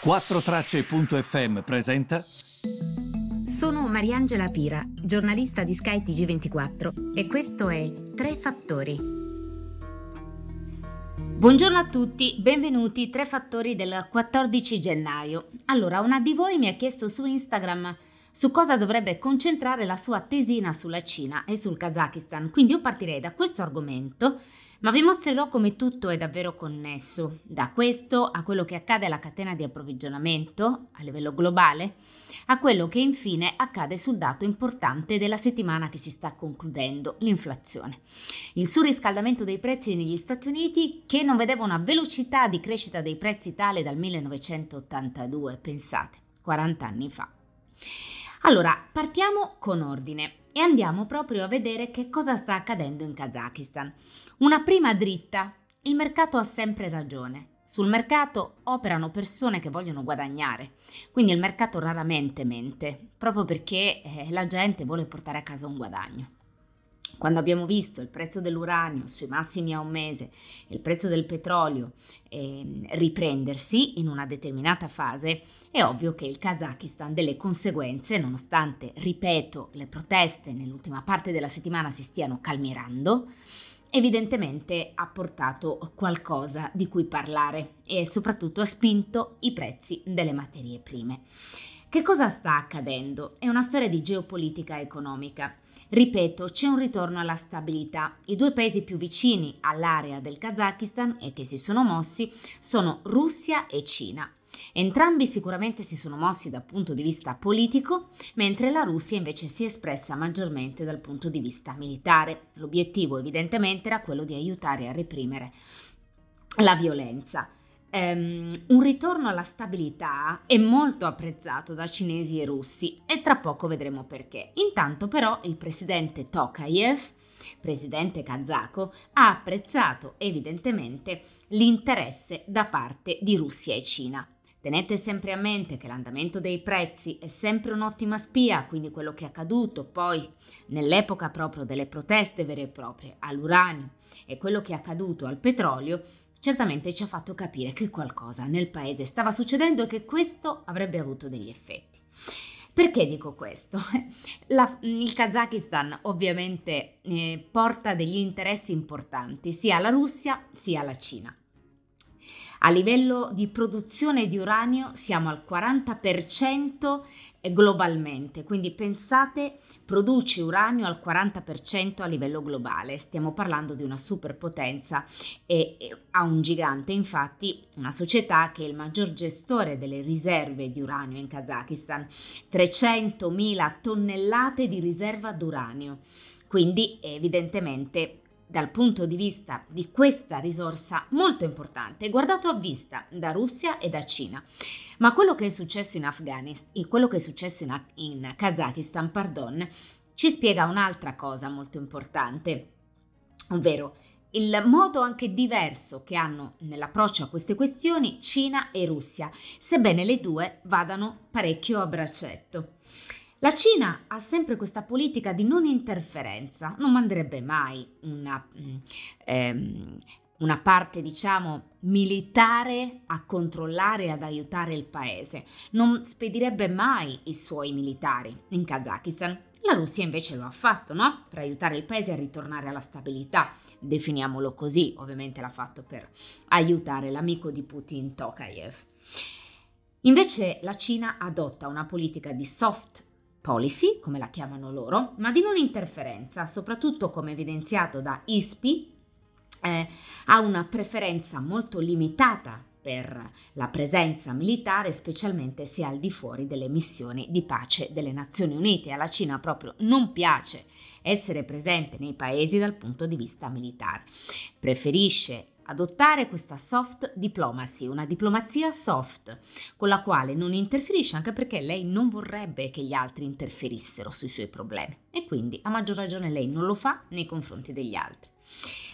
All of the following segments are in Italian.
4Tracce.fm presenta. Sono Mariangela Pira, giornalista di Sky TG24 e questo è Tre Fattori. Buongiorno a tutti, benvenuti Tre Fattori del 14 gennaio. Allora, una di voi mi ha chiesto su Instagram su cosa dovrebbe concentrare la sua tesina sulla Cina e sul Kazakistan, quindi io partirei da questo argomento ma vi mostrerò come tutto è davvero connesso, da questo a quello che accade alla catena di approvvigionamento a livello globale, a quello che infine accade sul dato importante della settimana che si sta concludendo, l'inflazione. Il surriscaldamento dei prezzi negli Stati Uniti che non vedeva una velocità di crescita dei prezzi tale dal 1982, pensate, 40 anni fa. Allora, partiamo con ordine e andiamo proprio a vedere che cosa sta accadendo in Kazakistan. Una prima dritta. Il mercato ha sempre ragione. Sul mercato operano persone che vogliono guadagnare, quindi il mercato raramente mente, proprio perché eh, la gente vuole portare a casa un guadagno. Quando abbiamo visto il prezzo dell'uranio sui massimi a un mese e il prezzo del petrolio eh, riprendersi in una determinata fase, è ovvio che il Kazakistan delle conseguenze, nonostante, ripeto, le proteste nell'ultima parte della settimana si stiano calmierando, evidentemente ha portato qualcosa di cui parlare e soprattutto ha spinto i prezzi delle materie prime. Che cosa sta accadendo? È una storia di geopolitica economica. Ripeto, c'è un ritorno alla stabilità. I due paesi più vicini all'area del Kazakistan e che si sono mossi sono Russia e Cina. Entrambi sicuramente si sono mossi dal punto di vista politico, mentre la Russia invece si è espressa maggiormente dal punto di vista militare. L'obiettivo evidentemente era quello di aiutare a reprimere la violenza. Um, un ritorno alla stabilità è molto apprezzato da cinesi e russi e tra poco vedremo perché. Intanto però il presidente Tokayev, presidente kazako, ha apprezzato evidentemente l'interesse da parte di Russia e Cina. Tenete sempre a mente che l'andamento dei prezzi è sempre un'ottima spia, quindi quello che è accaduto poi nell'epoca proprio delle proteste vere e proprie all'uranio e quello che è accaduto al petrolio certamente ci ha fatto capire che qualcosa nel paese stava succedendo e che questo avrebbe avuto degli effetti. Perché dico questo? La, il Kazakistan ovviamente eh, porta degli interessi importanti sia alla Russia sia alla Cina. A livello di produzione di uranio siamo al 40% globalmente, quindi pensate produce uranio al 40% a livello globale, stiamo parlando di una superpotenza e, e ha un gigante, infatti una società che è il maggior gestore delle riserve di uranio in Kazakistan, 300.000 tonnellate di riserva d'uranio, quindi evidentemente dal punto di vista di questa risorsa molto importante, guardato a vista da Russia e da Cina. Ma quello che è successo in Afghanistan e quello che è successo in, in Kazakistan, pardon, ci spiega un'altra cosa molto importante, ovvero il modo anche diverso che hanno nell'approccio a queste questioni Cina e Russia, sebbene le due vadano parecchio a braccetto. La Cina ha sempre questa politica di non interferenza, non manderebbe mai una, mm, ehm, una parte, diciamo, militare a controllare e ad aiutare il paese, non spedirebbe mai i suoi militari in Kazakistan. La Russia invece lo ha fatto, no? Per aiutare il paese a ritornare alla stabilità, definiamolo così, ovviamente l'ha fatto per aiutare l'amico di Putin Tokayev. Invece la Cina adotta una politica di soft policy, come la chiamano loro, ma di non interferenza, soprattutto come evidenziato da ISPI, eh, ha una preferenza molto limitata per la presenza militare, specialmente se al di fuori delle missioni di pace delle Nazioni Unite. Alla Cina proprio non piace essere presente nei paesi dal punto di vista militare. Preferisce adottare questa soft diplomacy, una diplomazia soft, con la quale non interferisce anche perché lei non vorrebbe che gli altri interferissero sui suoi problemi e quindi a maggior ragione lei non lo fa nei confronti degli altri.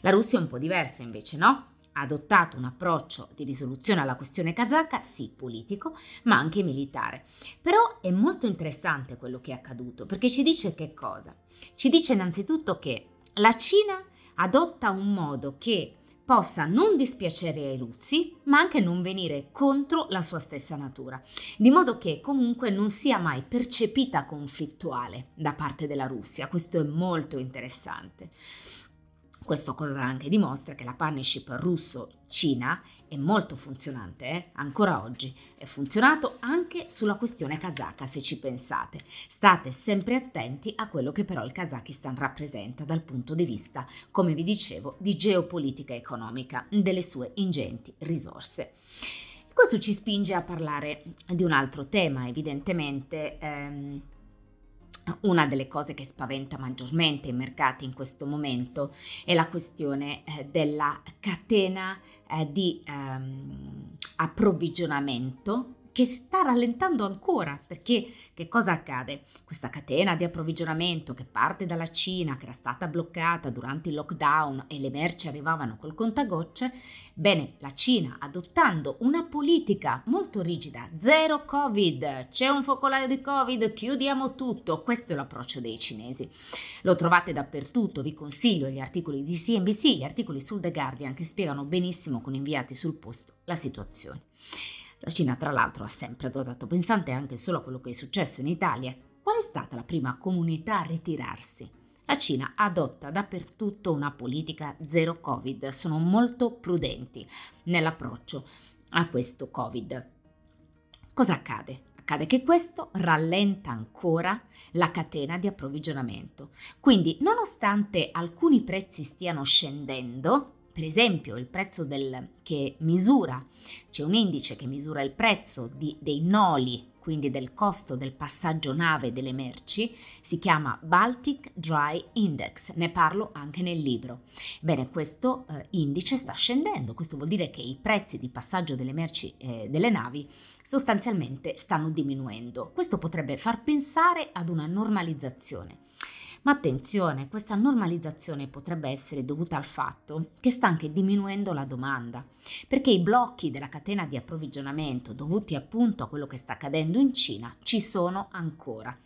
La Russia è un po' diversa invece, no? ha adottato un approccio di risoluzione alla questione kazaka, sì politico, ma anche militare. Però è molto interessante quello che è accaduto, perché ci dice che cosa? Ci dice innanzitutto che la Cina adotta un modo che possa non dispiacere ai russi, ma anche non venire contro la sua stessa natura, di modo che comunque non sia mai percepita conflittuale da parte della Russia. Questo è molto interessante. Questo cosa anche dimostra che la partnership russo-Cina è molto funzionante, eh? ancora oggi. È funzionato anche sulla questione kazaka, se ci pensate. State sempre attenti a quello che però il Kazakistan rappresenta dal punto di vista, come vi dicevo, di geopolitica economica, delle sue ingenti risorse. Questo ci spinge a parlare di un altro tema, evidentemente. Ehm, una delle cose che spaventa maggiormente i mercati in questo momento è la questione eh, della catena eh, di ehm, approvvigionamento che sta rallentando ancora perché che cosa accade? Questa catena di approvvigionamento che parte dalla Cina, che era stata bloccata durante il lockdown e le merci arrivavano col contagocce, bene, la Cina adottando una politica molto rigida, zero Covid, c'è un focolaio di Covid, chiudiamo tutto, questo è l'approccio dei cinesi. Lo trovate dappertutto, vi consiglio gli articoli di CNBC, gli articoli sul The Guardian che spiegano benissimo con inviati sul posto la situazione. La Cina, tra l'altro, ha sempre dotato, pensante anche solo a quello che è successo in Italia. Qual è stata la prima comunità a ritirarsi? La Cina adotta dappertutto una politica zero Covid, sono molto prudenti nell'approccio a questo Covid. Cosa accade? Accade che questo rallenta ancora la catena di approvvigionamento. Quindi, nonostante alcuni prezzi stiano scendendo, per esempio il prezzo del, che misura, c'è un indice che misura il prezzo di, dei noli, quindi del costo del passaggio nave delle merci, si chiama Baltic Dry Index, ne parlo anche nel libro. Bene, questo eh, indice sta scendendo, questo vuol dire che i prezzi di passaggio delle merci eh, delle navi sostanzialmente stanno diminuendo. Questo potrebbe far pensare ad una normalizzazione. Ma attenzione, questa normalizzazione potrebbe essere dovuta al fatto che sta anche diminuendo la domanda, perché i blocchi della catena di approvvigionamento dovuti appunto a quello che sta accadendo in Cina ci sono ancora.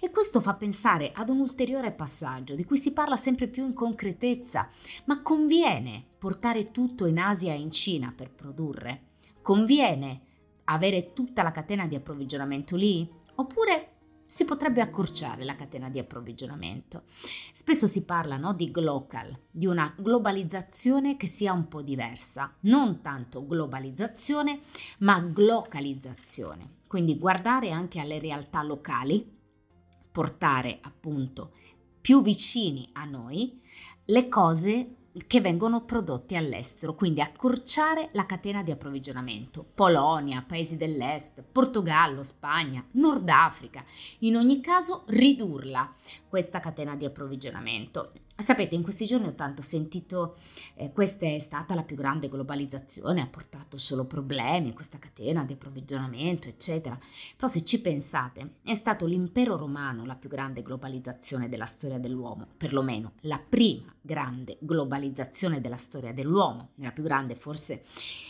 E questo fa pensare ad un ulteriore passaggio di cui si parla sempre più in concretezza, ma conviene portare tutto in Asia e in Cina per produrre? Conviene avere tutta la catena di approvvigionamento lì? Oppure si potrebbe accorciare la catena di approvvigionamento. Spesso si parla no, di glocal, di una globalizzazione che sia un po' diversa, non tanto globalizzazione, ma glocalizzazione. Quindi guardare anche alle realtà locali, portare appunto più vicini a noi le cose che vengono prodotti all'estero, quindi accorciare la catena di approvvigionamento. Polonia, paesi dell'est, Portogallo, Spagna, Nord Africa, in ogni caso ridurla questa catena di approvvigionamento. Sapete, in questi giorni ho tanto sentito eh, questa è stata la più grande globalizzazione, ha portato solo problemi, questa catena di approvvigionamento, eccetera. Però se ci pensate, è stato l'impero romano la più grande globalizzazione della storia dell'uomo, perlomeno la prima grande globalizzazione della storia dell'uomo, la più grande forse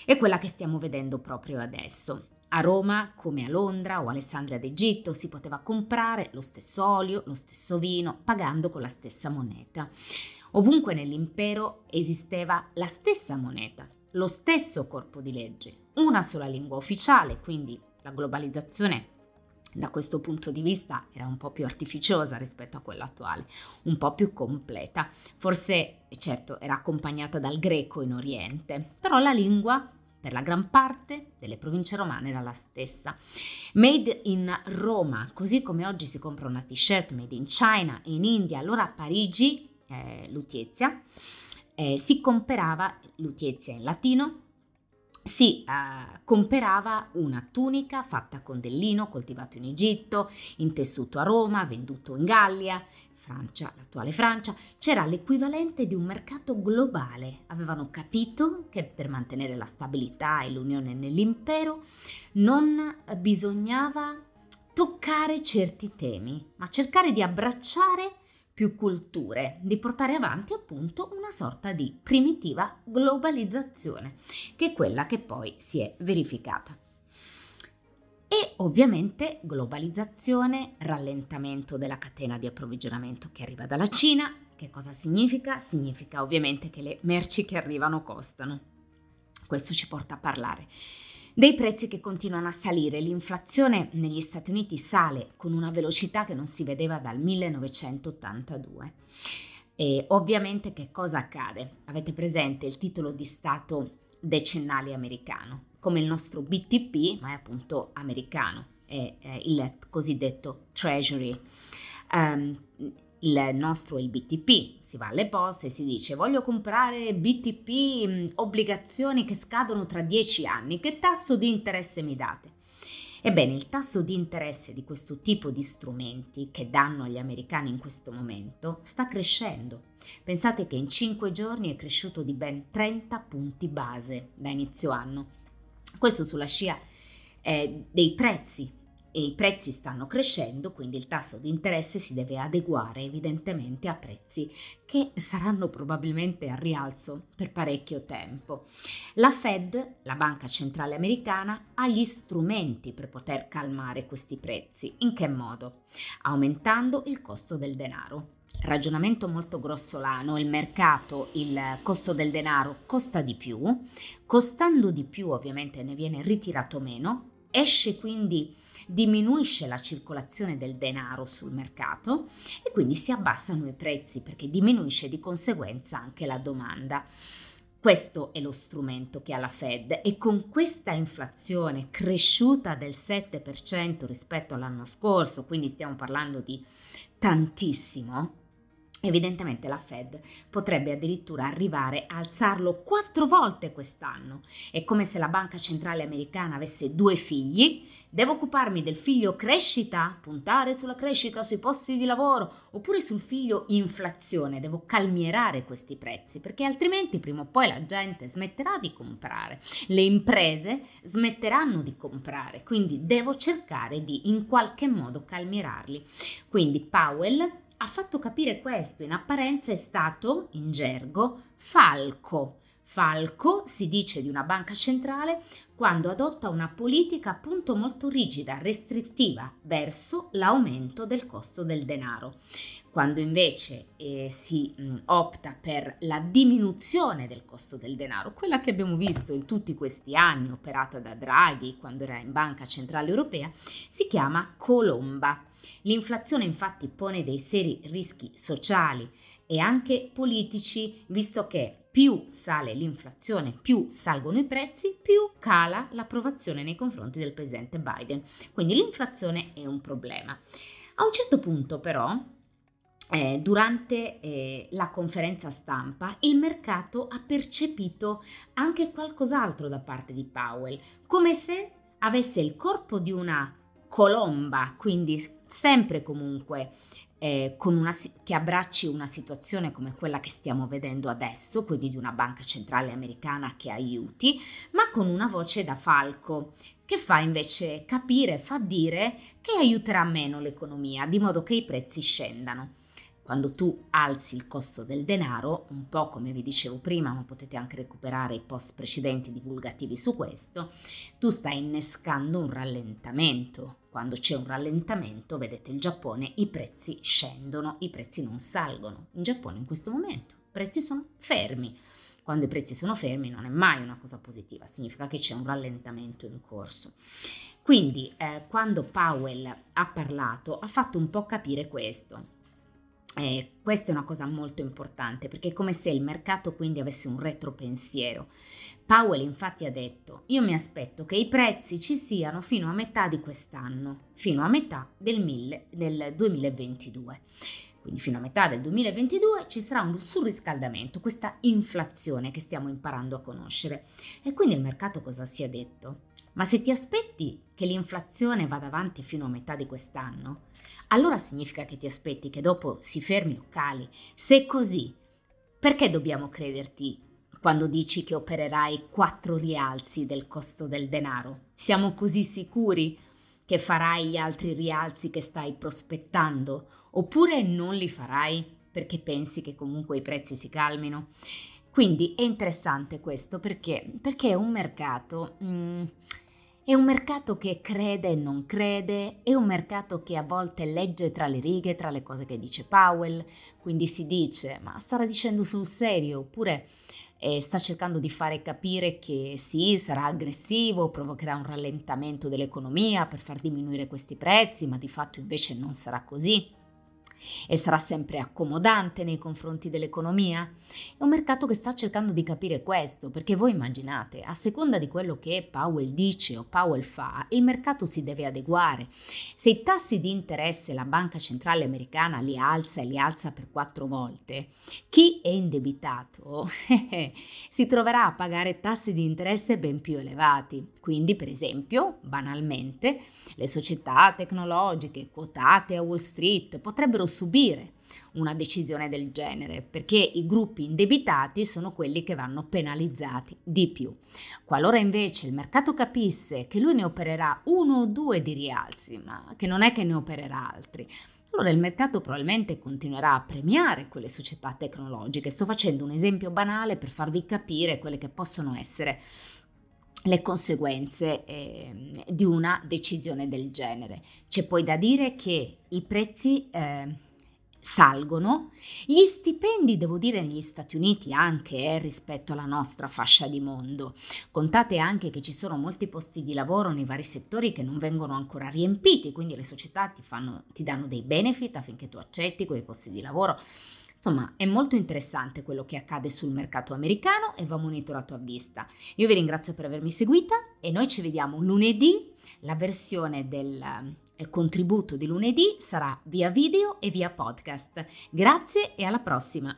è quella che stiamo vedendo proprio adesso. A Roma, come a Londra o Alessandria d'Egitto, si poteva comprare lo stesso olio, lo stesso vino, pagando con la stessa moneta. Ovunque nell'impero esisteva la stessa moneta, lo stesso corpo di legge, una sola lingua ufficiale, quindi la globalizzazione da questo punto di vista era un po' più artificiosa rispetto a quella attuale, un po' più completa. Forse, certo, era accompagnata dal greco in Oriente, però la lingua per la gran parte delle province romane era la stessa. Made in Roma, così come oggi si compra una t-shirt made in China e in India, allora a Parigi, eh, Lutiezia, eh, si comperava, Lutiezia in latino, si eh, comperava una tunica fatta con del lino coltivato in Egitto, in tessuto a Roma, venduto in Gallia, Francia, l'attuale Francia, c'era l'equivalente di un mercato globale. Avevano capito che per mantenere la stabilità e l'unione nell'impero non bisognava toccare certi temi, ma cercare di abbracciare più culture, di portare avanti appunto una sorta di primitiva globalizzazione, che è quella che poi si è verificata. E ovviamente globalizzazione, rallentamento della catena di approvvigionamento che arriva dalla Cina, Che cosa significa? Significa ovviamente che le merci che arrivano costano. Questo ci porta a parlare dei prezzi che continuano a salire. L'inflazione negli Stati Uniti sale con una velocità che non si vedeva dal 1982. E ovviamente che cosa accade? Avete presente il titolo di Stato decennale americano, come il nostro BTP, ma è appunto americano, è, è il cosiddetto Treasury. Um, il nostro il BTP, si va alle poste e si dice voglio comprare BTP mm, obbligazioni che scadono tra dieci anni, che tasso di interesse mi date? Ebbene, il tasso di interesse di questo tipo di strumenti che danno agli americani in questo momento sta crescendo. Pensate che in cinque giorni è cresciuto di ben 30 punti base da inizio anno. Questo sulla scia eh, dei prezzi e i prezzi stanno crescendo, quindi il tasso di interesse si deve adeguare evidentemente a prezzi che saranno probabilmente a rialzo per parecchio tempo. La Fed, la banca centrale americana, ha gli strumenti per poter calmare questi prezzi. In che modo? Aumentando il costo del denaro. Ragionamento molto grossolano, il mercato, il costo del denaro costa di più, costando di più ovviamente ne viene ritirato meno, esce quindi diminuisce la circolazione del denaro sul mercato e quindi si abbassano i prezzi perché diminuisce di conseguenza anche la domanda. Questo è lo strumento che ha la Fed e con questa inflazione cresciuta del 7% rispetto all'anno scorso, quindi stiamo parlando di tantissimo, Evidentemente la Fed potrebbe addirittura arrivare a alzarlo quattro volte quest'anno. È come se la banca centrale americana avesse due figli. Devo occuparmi del figlio crescita, puntare sulla crescita, sui posti di lavoro, oppure sul figlio inflazione. Devo calmierare questi prezzi perché altrimenti prima o poi la gente smetterà di comprare. Le imprese smetteranno di comprare. Quindi devo cercare di in qualche modo calmierarli. Quindi Powell ha fatto capire questo, in apparenza è stato, in gergo, falco. Falco si dice di una banca centrale quando adotta una politica appunto molto rigida, restrittiva verso l'aumento del costo del denaro. Quando invece eh, si mh, opta per la diminuzione del costo del denaro, quella che abbiamo visto in tutti questi anni operata da Draghi quando era in Banca Centrale Europea, si chiama colomba. L'inflazione infatti pone dei seri rischi sociali e anche politici, visto che più sale l'inflazione, più salgono i prezzi, più cala l'approvazione nei confronti del presidente Biden. Quindi l'inflazione è un problema. A un certo punto però, eh, durante eh, la conferenza stampa, il mercato ha percepito anche qualcos'altro da parte di Powell, come se avesse il corpo di una colomba, quindi sempre comunque eh, una, che abbracci una situazione come quella che stiamo vedendo adesso, quindi di una banca centrale americana che aiuti, ma con una voce da falco, che fa invece capire, fa dire che aiuterà meno l'economia, di modo che i prezzi scendano. Quando tu alzi il costo del denaro, un po' come vi dicevo prima, ma potete anche recuperare i post precedenti divulgativi su questo, tu stai innescando un rallentamento. Quando c'è un rallentamento, vedete il Giappone, i prezzi scendono, i prezzi non salgono. In Giappone in questo momento i prezzi sono fermi. Quando i prezzi sono fermi non è mai una cosa positiva, significa che c'è un rallentamento in corso. Quindi eh, quando Powell ha parlato ha fatto un po' capire questo eh, questa è una cosa molto importante perché è come se il mercato quindi avesse un retropensiero. Powell infatti ha detto, io mi aspetto che i prezzi ci siano fino a metà di quest'anno, fino a metà del, mille, del 2022. Quindi fino a metà del 2022 ci sarà un surriscaldamento, questa inflazione che stiamo imparando a conoscere. E quindi il mercato cosa si è detto? Ma se ti aspetti che l'inflazione vada avanti fino a metà di quest'anno, allora significa che ti aspetti che dopo si fermi o cali. Se è così, perché dobbiamo crederti quando dici che opererai quattro rialzi del costo del denaro? Siamo così sicuri che farai gli altri rialzi che stai prospettando? Oppure non li farai perché pensi che comunque i prezzi si calmino? Quindi è interessante questo perché, perché è un mercato... Mm, È un mercato che crede e non crede, è un mercato che a volte legge tra le righe, tra le cose che dice Powell, quindi si dice ma starà dicendo sul serio? Oppure eh, sta cercando di fare capire che sì, sarà aggressivo, provocherà un rallentamento dell'economia per far diminuire questi prezzi, ma di fatto invece non sarà così e sarà sempre accomodante nei confronti dell'economia? È un mercato che sta cercando di capire questo, perché voi immaginate, a seconda di quello che Powell dice o Powell fa, il mercato si deve adeguare. Se i tassi di interesse la banca centrale americana li alza e li alza per quattro volte, chi è indebitato si troverà a pagare tassi di interesse ben più elevati. Quindi, per esempio, banalmente, le società tecnologiche quotate a Wall Street potrebbero subire una decisione del genere, perché i gruppi indebitati sono quelli che vanno penalizzati di più. Qualora invece il mercato capisse che lui ne opererà uno o due di rialzi, ma che non è che ne opererà altri, allora il mercato probabilmente continuerà a premiare quelle società tecnologiche. Sto facendo un esempio banale per farvi capire quelle che possono essere le conseguenze eh, di una decisione del genere. C'è poi da dire che i prezzi eh, salgono, gli stipendi devo dire negli Stati Uniti anche eh, rispetto alla nostra fascia di mondo. Contate anche che ci sono molti posti di lavoro nei vari settori che non vengono ancora riempiti, quindi le società ti, fanno, ti danno dei benefit affinché tu accetti quei posti di lavoro Insomma, è molto interessante quello che accade sul mercato americano e va monitorato a vista. Io vi ringrazio per avermi seguita e noi ci vediamo lunedì. La versione del eh, contributo di lunedì sarà via video e via podcast. Grazie e alla prossima!